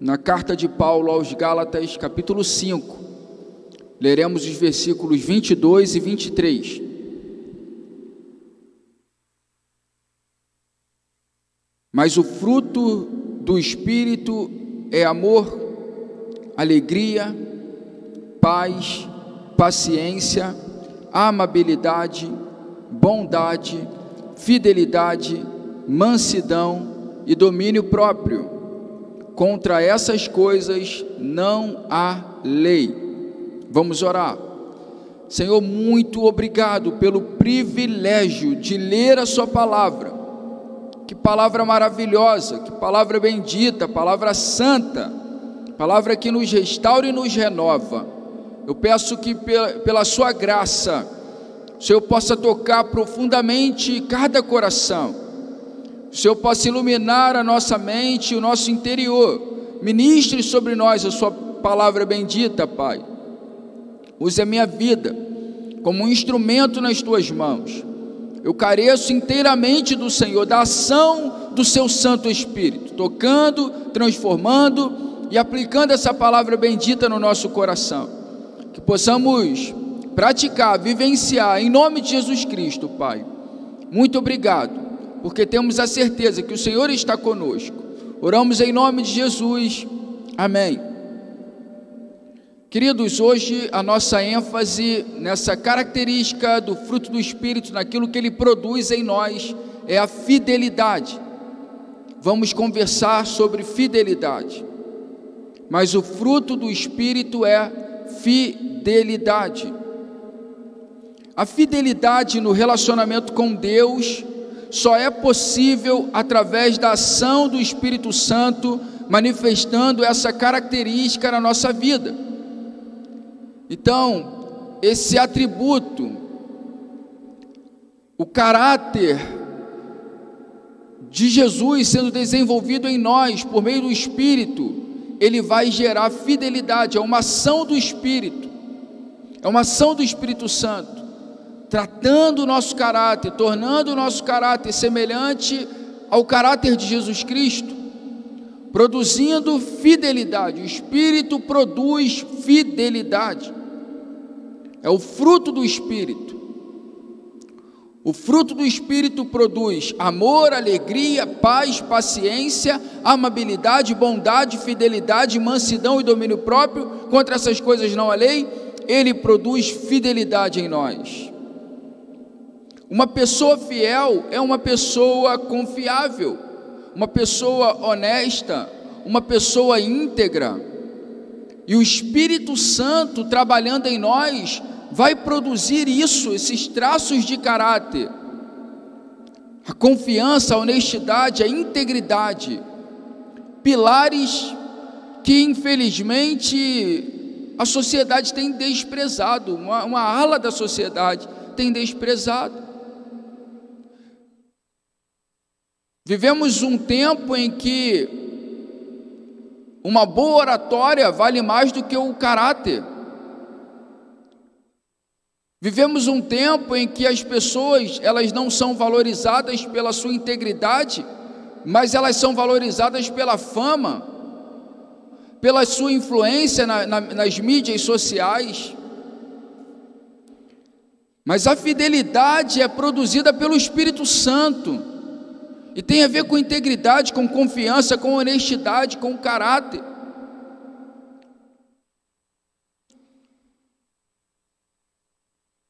na carta de Paulo aos Gálatas, capítulo 5. Leremos os versículos 22 e 23. Mas o fruto do Espírito é amor, alegria, paz, paciência, amabilidade, bondade, fidelidade, mansidão e domínio próprio. Contra essas coisas não há lei. Vamos orar. Senhor, muito obrigado pelo privilégio de ler a Sua palavra. Que palavra maravilhosa, que palavra bendita, palavra santa, palavra que nos restaura e nos renova. Eu peço que pela, Sua graça, o Senhor possa tocar profundamente cada coração Senhor possa iluminar a nossa mente e o nosso interior. Ministre sobre nós a Sua palavra bendita, Pai. Use a minha vida como um instrumento nas Tuas mãos. Eu careço inteiramente do Senhor, da ação do Seu Santo Espírito, tocando, transformando e aplicando essa palavra bendita no nosso coração. Que possamos praticar, vivenciar, em nome de Jesus Cristo, Pai. Muito obrigado porque temos a certeza que o Senhor está conosco. Oramos em nome de Jesus. Amém. Queridos, hoje a nossa ênfase nessa característica do fruto do Espírito, naquilo que ele produz em nós, é a fidelidade. Vamos conversar sobre fidelidade. Mas o fruto do Espírito é fidelidade. A fidelidade no relacionamento com Deus só é possível através da ação do Espírito Santo manifestando essa característica na nossa vida. Então, esse atributo, o caráter de Jesus sendo desenvolvido em nós por meio do Espírito, ele vai gerar fidelidade, é uma ação do Espírito, é uma ação do Espírito Santo tratando o nosso caráter, tornando o nosso caráter semelhante ao caráter de Jesus Cristo, produzindo fidelidade. O Espírito produz fidelidade, é o fruto do Espírito. O fruto do Espírito produz amor, alegria, paz, paciência, amabilidade, bondade, fidelidade, mansidão e domínio próprio. Contra essas coisas não há lei. Ele produz fidelidade em nós. Uma pessoa fiel é uma pessoa confiável, uma pessoa honesta, uma pessoa íntegra. E o Espírito Santo trabalhando em nós vai produzir isso, esses traços de caráter. A confiança, a honestidade, a integridade. Pilares que infelizmente a sociedade tem desprezado, uma, uma ala da sociedade tem desprezado. Vivemos um tempo em que uma boa oratória vale mais do que o caráter. Vivemos um tempo em que as pessoas, elas não são valorizadas pela sua integridade, mas elas são valorizadas pela fama, pela sua influência na, na, nas mídias sociais. Mas a fidelidade é produzida pelo Espírito Santo. E tem a ver com integridade, com confiança, com honestidade, com caráter.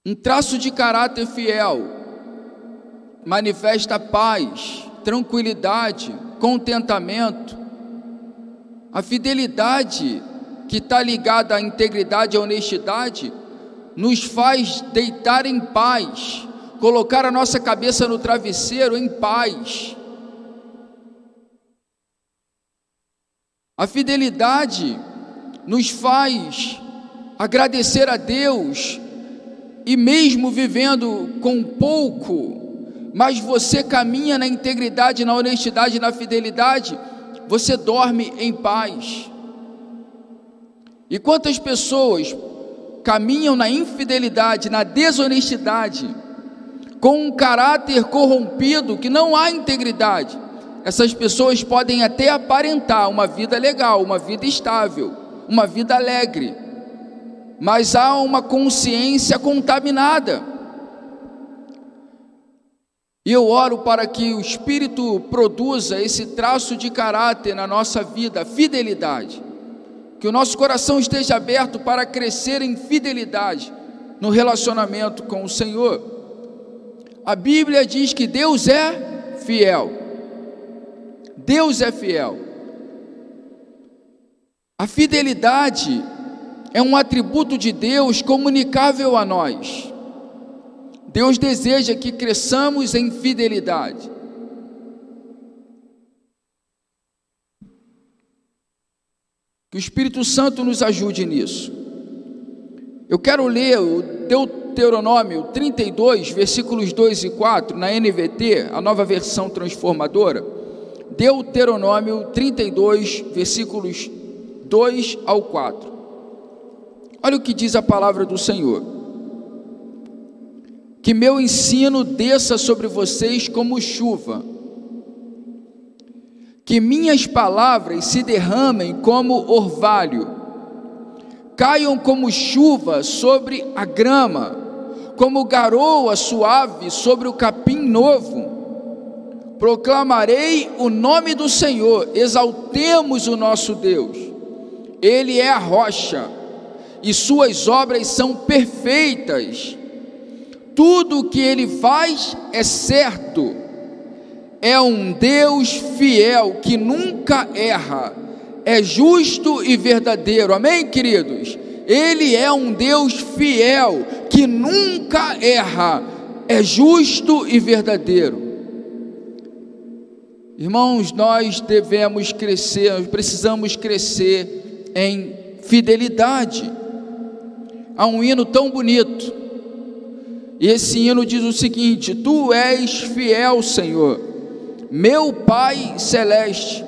Um traço de caráter fiel manifesta paz, tranquilidade, contentamento. A fidelidade que está ligada à integridade e à honestidade nos faz deitar em paz, colocar a nossa cabeça no travesseiro em paz. A fidelidade nos faz agradecer a Deus e mesmo vivendo com pouco, mas você caminha na integridade, na honestidade, na fidelidade, você dorme em paz. E quantas pessoas caminham na infidelidade, na desonestidade, com um caráter corrompido, que não há integridade, essas pessoas podem até aparentar uma vida legal, uma vida estável, uma vida alegre, mas há uma consciência contaminada. E eu oro para que o Espírito produza esse traço de caráter na nossa vida, fidelidade. Que o nosso coração esteja aberto para crescer em fidelidade no relacionamento com o Senhor. A Bíblia diz que Deus é fiel. Deus é fiel. A fidelidade é um atributo de Deus comunicável a nós. Deus deseja que cresçamos em fidelidade. Que o Espírito Santo nos ajude nisso. Eu quero ler o Deuteronômio 32, versículos 2 e 4, na NVT, a nova versão transformadora. Deuteronômio 32, versículos 2 ao 4. Olha o que diz a palavra do Senhor que meu ensino desça sobre vocês como chuva, que minhas palavras se derramem como orvalho, caiam como chuva sobre a grama, como garoa suave sobre o capim novo. Proclamarei o nome do Senhor, exaltemos o nosso Deus. Ele é a rocha, e suas obras são perfeitas tudo o que ele faz é certo. É um Deus fiel que nunca erra, é justo e verdadeiro. Amém, queridos? Ele é um Deus fiel que nunca erra, é justo e verdadeiro. Irmãos, nós devemos crescer, precisamos crescer em fidelidade. Há um hino tão bonito e esse hino diz o seguinte: Tu és fiel, Senhor, meu Pai celeste,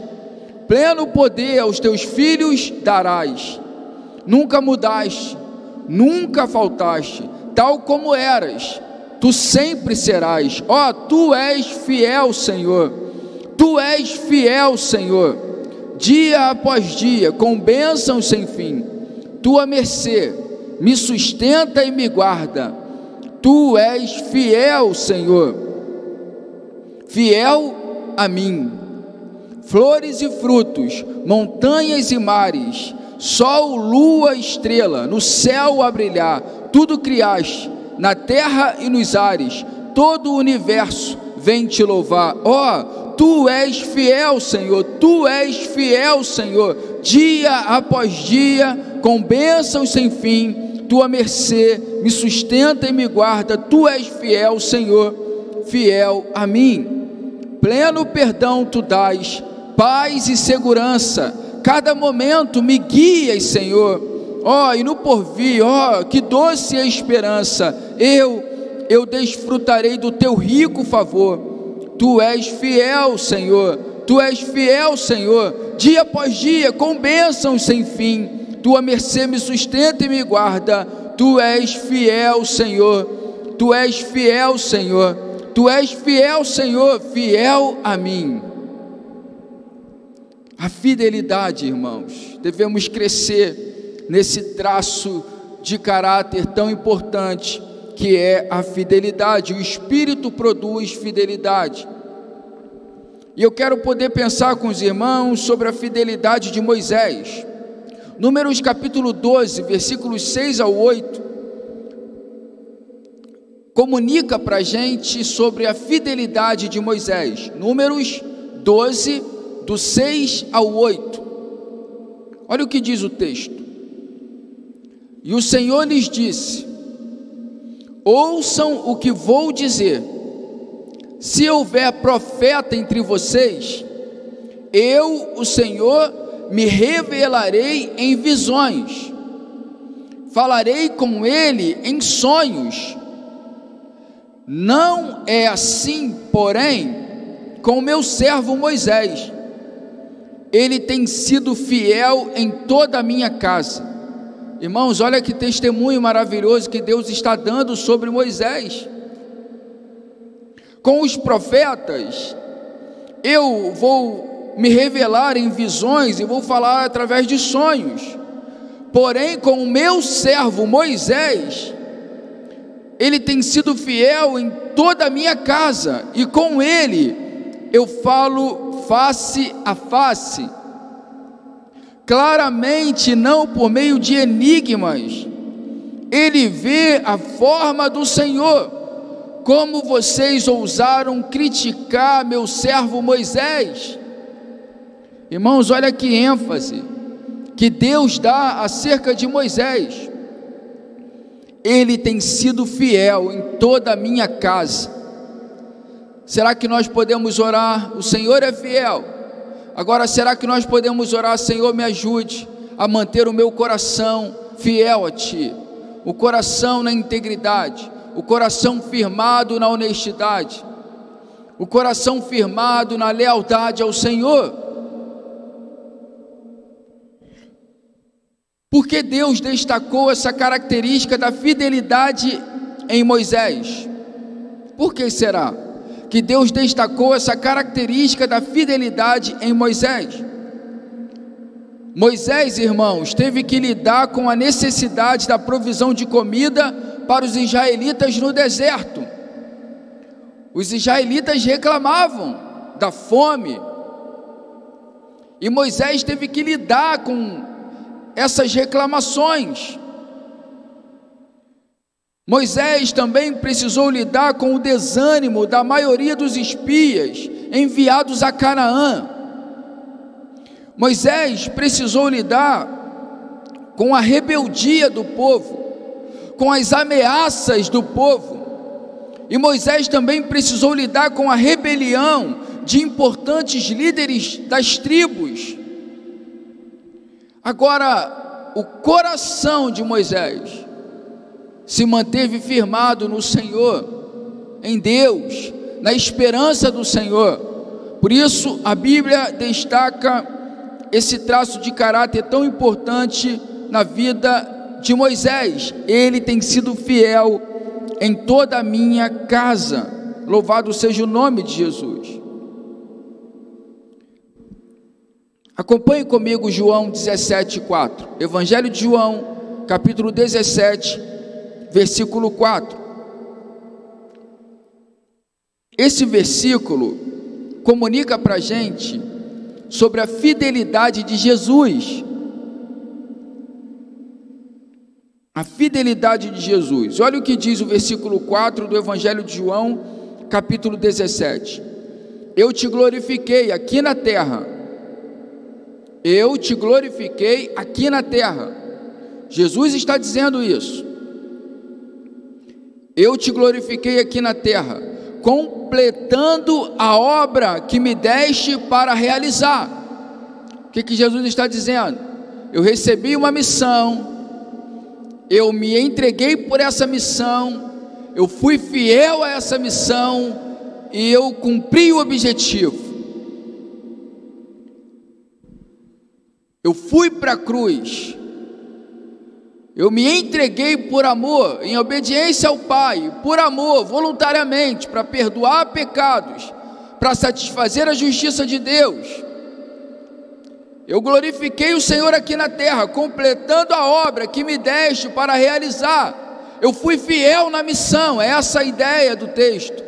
pleno poder aos teus filhos darás. Nunca mudaste, nunca faltaste, tal como eras, tu sempre serás. Ó, oh, tu és fiel, Senhor. Tu és fiel, Senhor. Dia após dia, com bênçãos sem fim. Tua mercê me sustenta e me guarda Tu és fiel, Senhor, fiel a mim. Flores e frutos, montanhas e mares, sol, lua, estrela, no céu a brilhar, tudo criaste, na terra e nos ares, todo o universo vem te louvar. Ó, oh, tu és fiel, Senhor, tu és fiel, Senhor, dia após dia, com bênçãos sem fim tua mercê me sustenta e me guarda, tu és fiel, Senhor, fiel a mim. Pleno perdão tu dás, paz e segurança, cada momento me guias, Senhor. Ó, oh, e no porvir, ó, oh, que doce a esperança, eu, eu desfrutarei do teu rico favor. Tu és fiel, Senhor, tu és fiel, Senhor, dia após dia, com bênçãos sem fim tua mercê me sustenta e me guarda. Tu és fiel, Senhor. Tu és fiel, Senhor. Tu és fiel, Senhor, fiel a mim. A fidelidade, irmãos, devemos crescer nesse traço de caráter tão importante que é a fidelidade. O Espírito produz fidelidade. E eu quero poder pensar com os irmãos sobre a fidelidade de Moisés. Números capítulo 12, versículos 6 ao 8, comunica para a gente sobre a fidelidade de Moisés. Números 12, do 6 ao 8. Olha o que diz o texto. E o Senhor lhes disse: Ouçam o que vou dizer. Se houver profeta entre vocês, eu, o Senhor, me revelarei em visões, falarei com ele em sonhos. Não é assim, porém, com meu servo Moisés. Ele tem sido fiel em toda a minha casa. Irmãos, olha que testemunho maravilhoso que Deus está dando sobre Moisés. Com os profetas, eu vou me revelar em visões e vou falar através de sonhos. Porém, com o meu servo Moisés, ele tem sido fiel em toda a minha casa, e com ele eu falo face a face, claramente, não por meio de enigmas. Ele vê a forma do Senhor. Como vocês ousaram criticar meu servo Moisés? Irmãos, olha que ênfase que Deus dá acerca de Moisés. Ele tem sido fiel em toda a minha casa. Será que nós podemos orar? O Senhor é fiel. Agora, será que nós podemos orar? Senhor, me ajude a manter o meu coração fiel a Ti, o coração na integridade, o coração firmado na honestidade, o coração firmado na lealdade ao Senhor. Porque Deus destacou essa característica da fidelidade em Moisés? Por que será que Deus destacou essa característica da fidelidade em Moisés? Moisés, irmãos, teve que lidar com a necessidade da provisão de comida para os israelitas no deserto. Os israelitas reclamavam da fome, e Moisés teve que lidar com essas reclamações. Moisés também precisou lidar com o desânimo da maioria dos espias enviados a Canaã. Moisés precisou lidar com a rebeldia do povo, com as ameaças do povo. E Moisés também precisou lidar com a rebelião de importantes líderes das tribos. Agora, o coração de Moisés se manteve firmado no Senhor, em Deus, na esperança do Senhor. Por isso, a Bíblia destaca esse traço de caráter tão importante na vida de Moisés. Ele tem sido fiel em toda a minha casa. Louvado seja o nome de Jesus. Acompanhe comigo João 17:4. Evangelho de João, capítulo 17, versículo 4. Esse versículo comunica para a gente sobre a fidelidade de Jesus. A fidelidade de Jesus. Olha o que diz o versículo 4 do Evangelho de João, capítulo 17. Eu te glorifiquei aqui na terra eu te glorifiquei aqui na terra. Jesus está dizendo isso. Eu te glorifiquei aqui na terra, completando a obra que me deste para realizar. O que, que Jesus está dizendo? Eu recebi uma missão, eu me entreguei por essa missão, eu fui fiel a essa missão e eu cumpri o objetivo. Eu fui para a cruz. Eu me entreguei por amor, em obediência ao Pai, por amor, voluntariamente, para perdoar pecados, para satisfazer a justiça de Deus. Eu glorifiquei o Senhor aqui na terra, completando a obra que me deste para realizar. Eu fui fiel na missão, é essa a ideia do texto.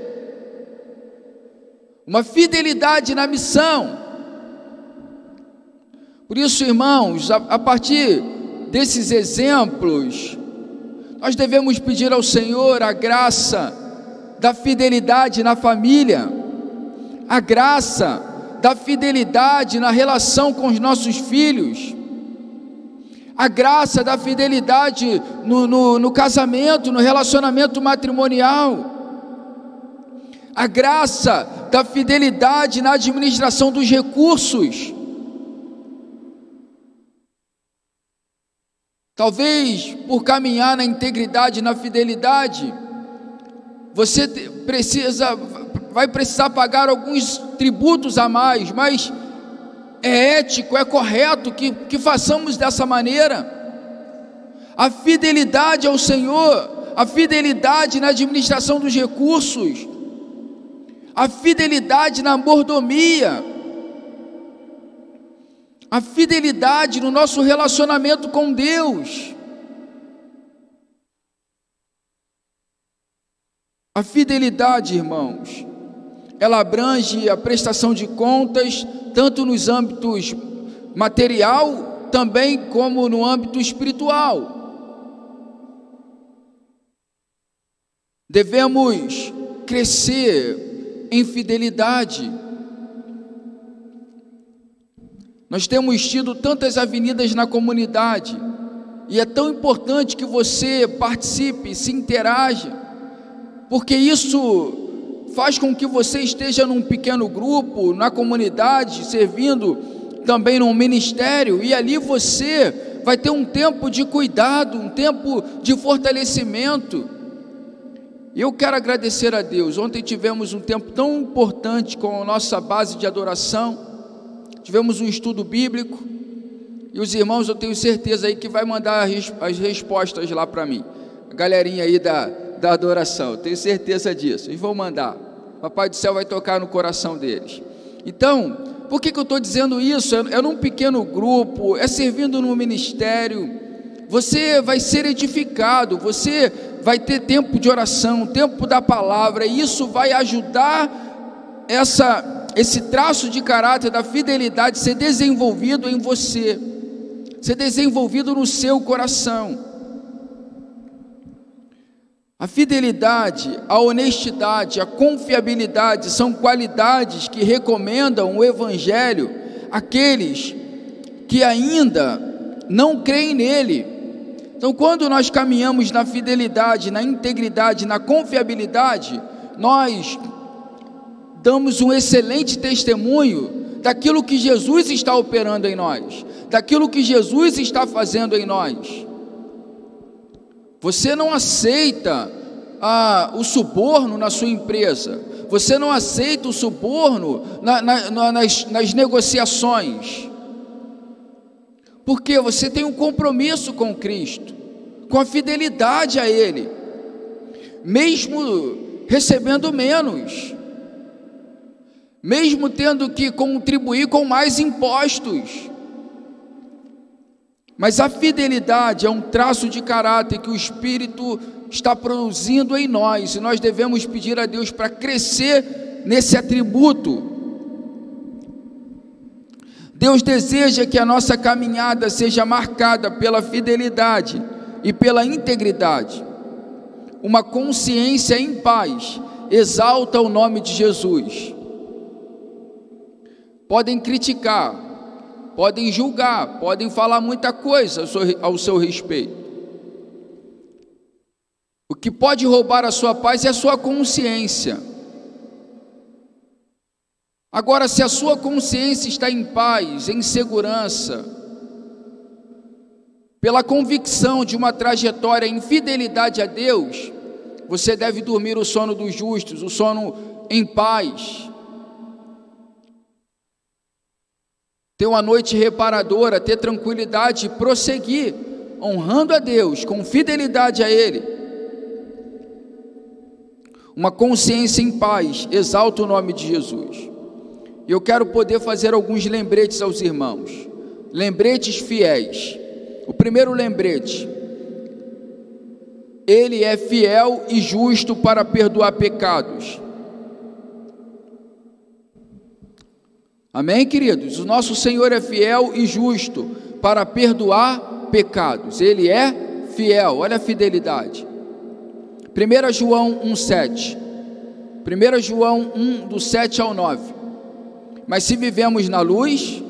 Uma fidelidade na missão. Por isso, irmãos, a, a partir desses exemplos, nós devemos pedir ao Senhor a graça da fidelidade na família, a graça da fidelidade na relação com os nossos filhos, a graça da fidelidade no, no, no casamento, no relacionamento matrimonial, a graça da fidelidade na administração dos recursos Talvez por caminhar na integridade, na fidelidade, você precisa, vai precisar pagar alguns tributos a mais, mas é ético, é correto que, que façamos dessa maneira. A fidelidade ao Senhor, a fidelidade na administração dos recursos, a fidelidade na mordomia, a fidelidade no nosso relacionamento com Deus. A fidelidade, irmãos, ela abrange a prestação de contas, tanto nos âmbitos material, também como no âmbito espiritual. Devemos crescer em fidelidade. Nós temos tido tantas avenidas na comunidade e é tão importante que você participe, se interaja, porque isso faz com que você esteja num pequeno grupo, na comunidade, servindo também num ministério, e ali você vai ter um tempo de cuidado, um tempo de fortalecimento. Eu quero agradecer a Deus. Ontem tivemos um tempo tão importante com a nossa base de adoração. Tivemos um estudo bíblico. E os irmãos, eu tenho certeza aí que vai mandar as respostas lá para mim. A galerinha aí da, da adoração, tenho certeza disso. E vão mandar. Papai do céu vai tocar no coração deles. Então, por que, que eu estou dizendo isso? É, é num pequeno grupo, é servindo no ministério. Você vai ser edificado, você vai ter tempo de oração, tempo da palavra, e isso vai ajudar essa, esse traço de caráter da fidelidade ser desenvolvido em você, ser desenvolvido no seu coração. A fidelidade, a honestidade, a confiabilidade são qualidades que recomendam o Evangelho àqueles que ainda não creem nele então, quando nós caminhamos na fidelidade, na integridade, na confiabilidade, nós damos um excelente testemunho daquilo que Jesus está operando em nós, daquilo que Jesus está fazendo em nós. Você não aceita ah, o suborno na sua empresa, você não aceita o suborno na, na, nas, nas negociações. Porque você tem um compromisso com Cristo, com a fidelidade a Ele, mesmo recebendo menos, mesmo tendo que contribuir com mais impostos. Mas a fidelidade é um traço de caráter que o Espírito está produzindo em nós, e nós devemos pedir a Deus para crescer nesse atributo Deus deseja que a nossa caminhada seja marcada pela fidelidade e pela integridade. Uma consciência em paz exalta o nome de Jesus. Podem criticar, podem julgar, podem falar muita coisa ao seu respeito. O que pode roubar a sua paz é a sua consciência. Agora, se a sua consciência está em paz, em segurança, pela convicção de uma trajetória em fidelidade a Deus, você deve dormir o sono dos justos, o sono em paz. Ter uma noite reparadora, ter tranquilidade e prosseguir, honrando a Deus, com fidelidade a Ele. Uma consciência em paz exalta o nome de Jesus. Eu quero poder fazer alguns lembretes aos irmãos. Lembretes fiéis. O primeiro lembrete: Ele é fiel e justo para perdoar pecados. Amém, queridos? O nosso Senhor é fiel e justo para perdoar pecados. Ele é fiel. Olha a fidelidade. 1 João 1,7. 1 João 1, do 7 ao 9. Mas se vivemos na luz,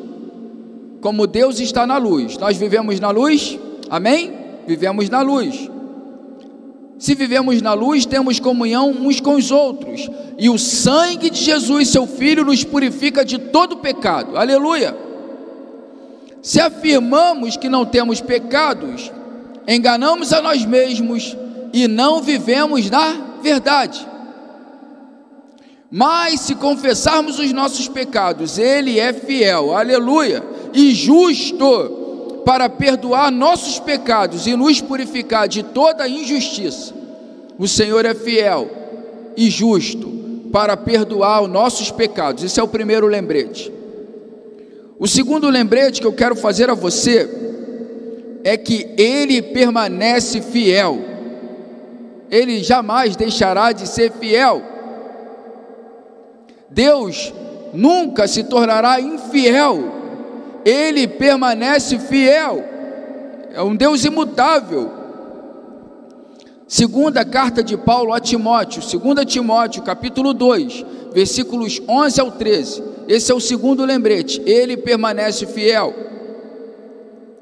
como Deus está na luz, nós vivemos na luz, amém? Vivemos na luz. Se vivemos na luz, temos comunhão uns com os outros, e o sangue de Jesus, seu Filho, nos purifica de todo pecado, aleluia. Se afirmamos que não temos pecados, enganamos a nós mesmos e não vivemos na verdade. Mas se confessarmos os nossos pecados, Ele é fiel, aleluia, e justo para perdoar nossos pecados e nos purificar de toda injustiça. O Senhor é fiel e justo para perdoar os nossos pecados. Esse é o primeiro lembrete. O segundo lembrete que eu quero fazer a você é que ele permanece fiel. Ele jamais deixará de ser fiel. Deus nunca se tornará infiel. Ele permanece fiel. É um Deus imutável. Segunda carta de Paulo a Timóteo, 2 Timóteo, capítulo 2, versículos 11 ao 13. Esse é o segundo lembrete. Ele permanece fiel.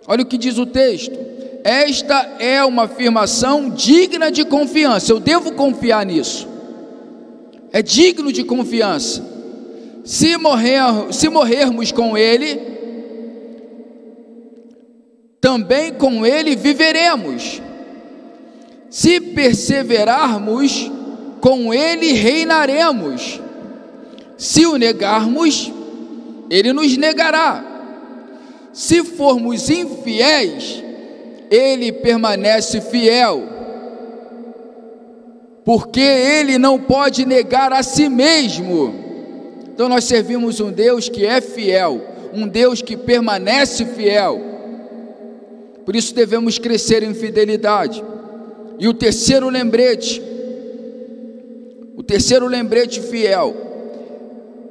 Olha o que diz o texto. Esta é uma afirmação digna de confiança. Eu devo confiar nisso. É digno de confiança. Se, morrer, se morrermos com Ele, também com Ele viveremos. Se perseverarmos, com Ele reinaremos. Se o negarmos, Ele nos negará. Se formos infiéis, Ele permanece fiel, porque Ele não pode negar a si mesmo. Então nós servimos um Deus que é fiel, um Deus que permanece fiel. Por isso devemos crescer em fidelidade. E o terceiro lembrete, o terceiro lembrete fiel,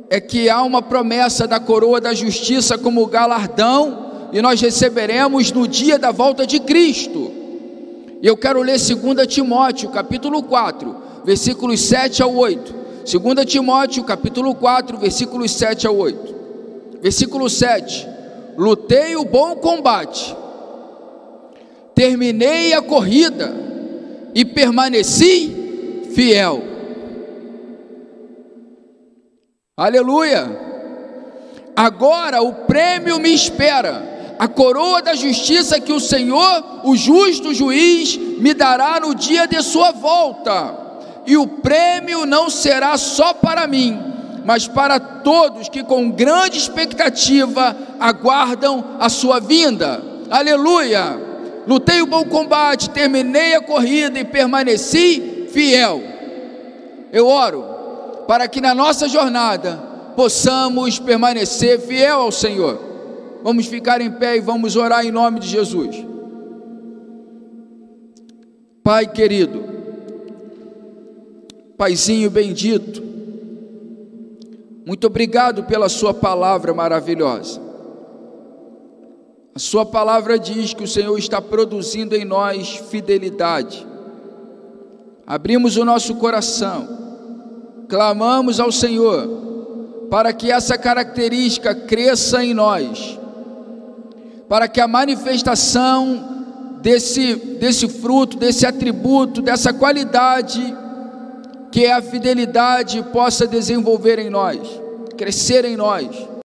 é que há uma promessa da coroa da justiça como galardão, e nós receberemos no dia da volta de Cristo. E eu quero ler 2 Timóteo, capítulo 4, versículos 7 ao 8. 2 Timóteo, capítulo 4, versículos 7 ao 8. Versículo 7: Lutei o bom combate, terminei a corrida e permaneci fiel. Aleluia! Agora o prêmio me espera, a coroa da justiça que o Senhor, o justo juiz, me dará no dia de sua volta. E o prêmio não será só para mim, mas para todos que com grande expectativa aguardam a sua vinda. Aleluia! Lutei o bom combate, terminei a corrida e permaneci fiel. Eu oro para que na nossa jornada possamos permanecer fiel ao Senhor. Vamos ficar em pé e vamos orar em nome de Jesus. Pai querido, Paizinho bendito, muito obrigado pela Sua palavra maravilhosa. Sua palavra diz que o Senhor está produzindo em nós fidelidade. Abrimos o nosso coração clamamos ao Senhor para que essa característica cresça em nós, para que a manifestação desse, desse fruto, desse atributo, dessa qualidade, que é a fidelidade, possa desenvolver em nós, crescer em nós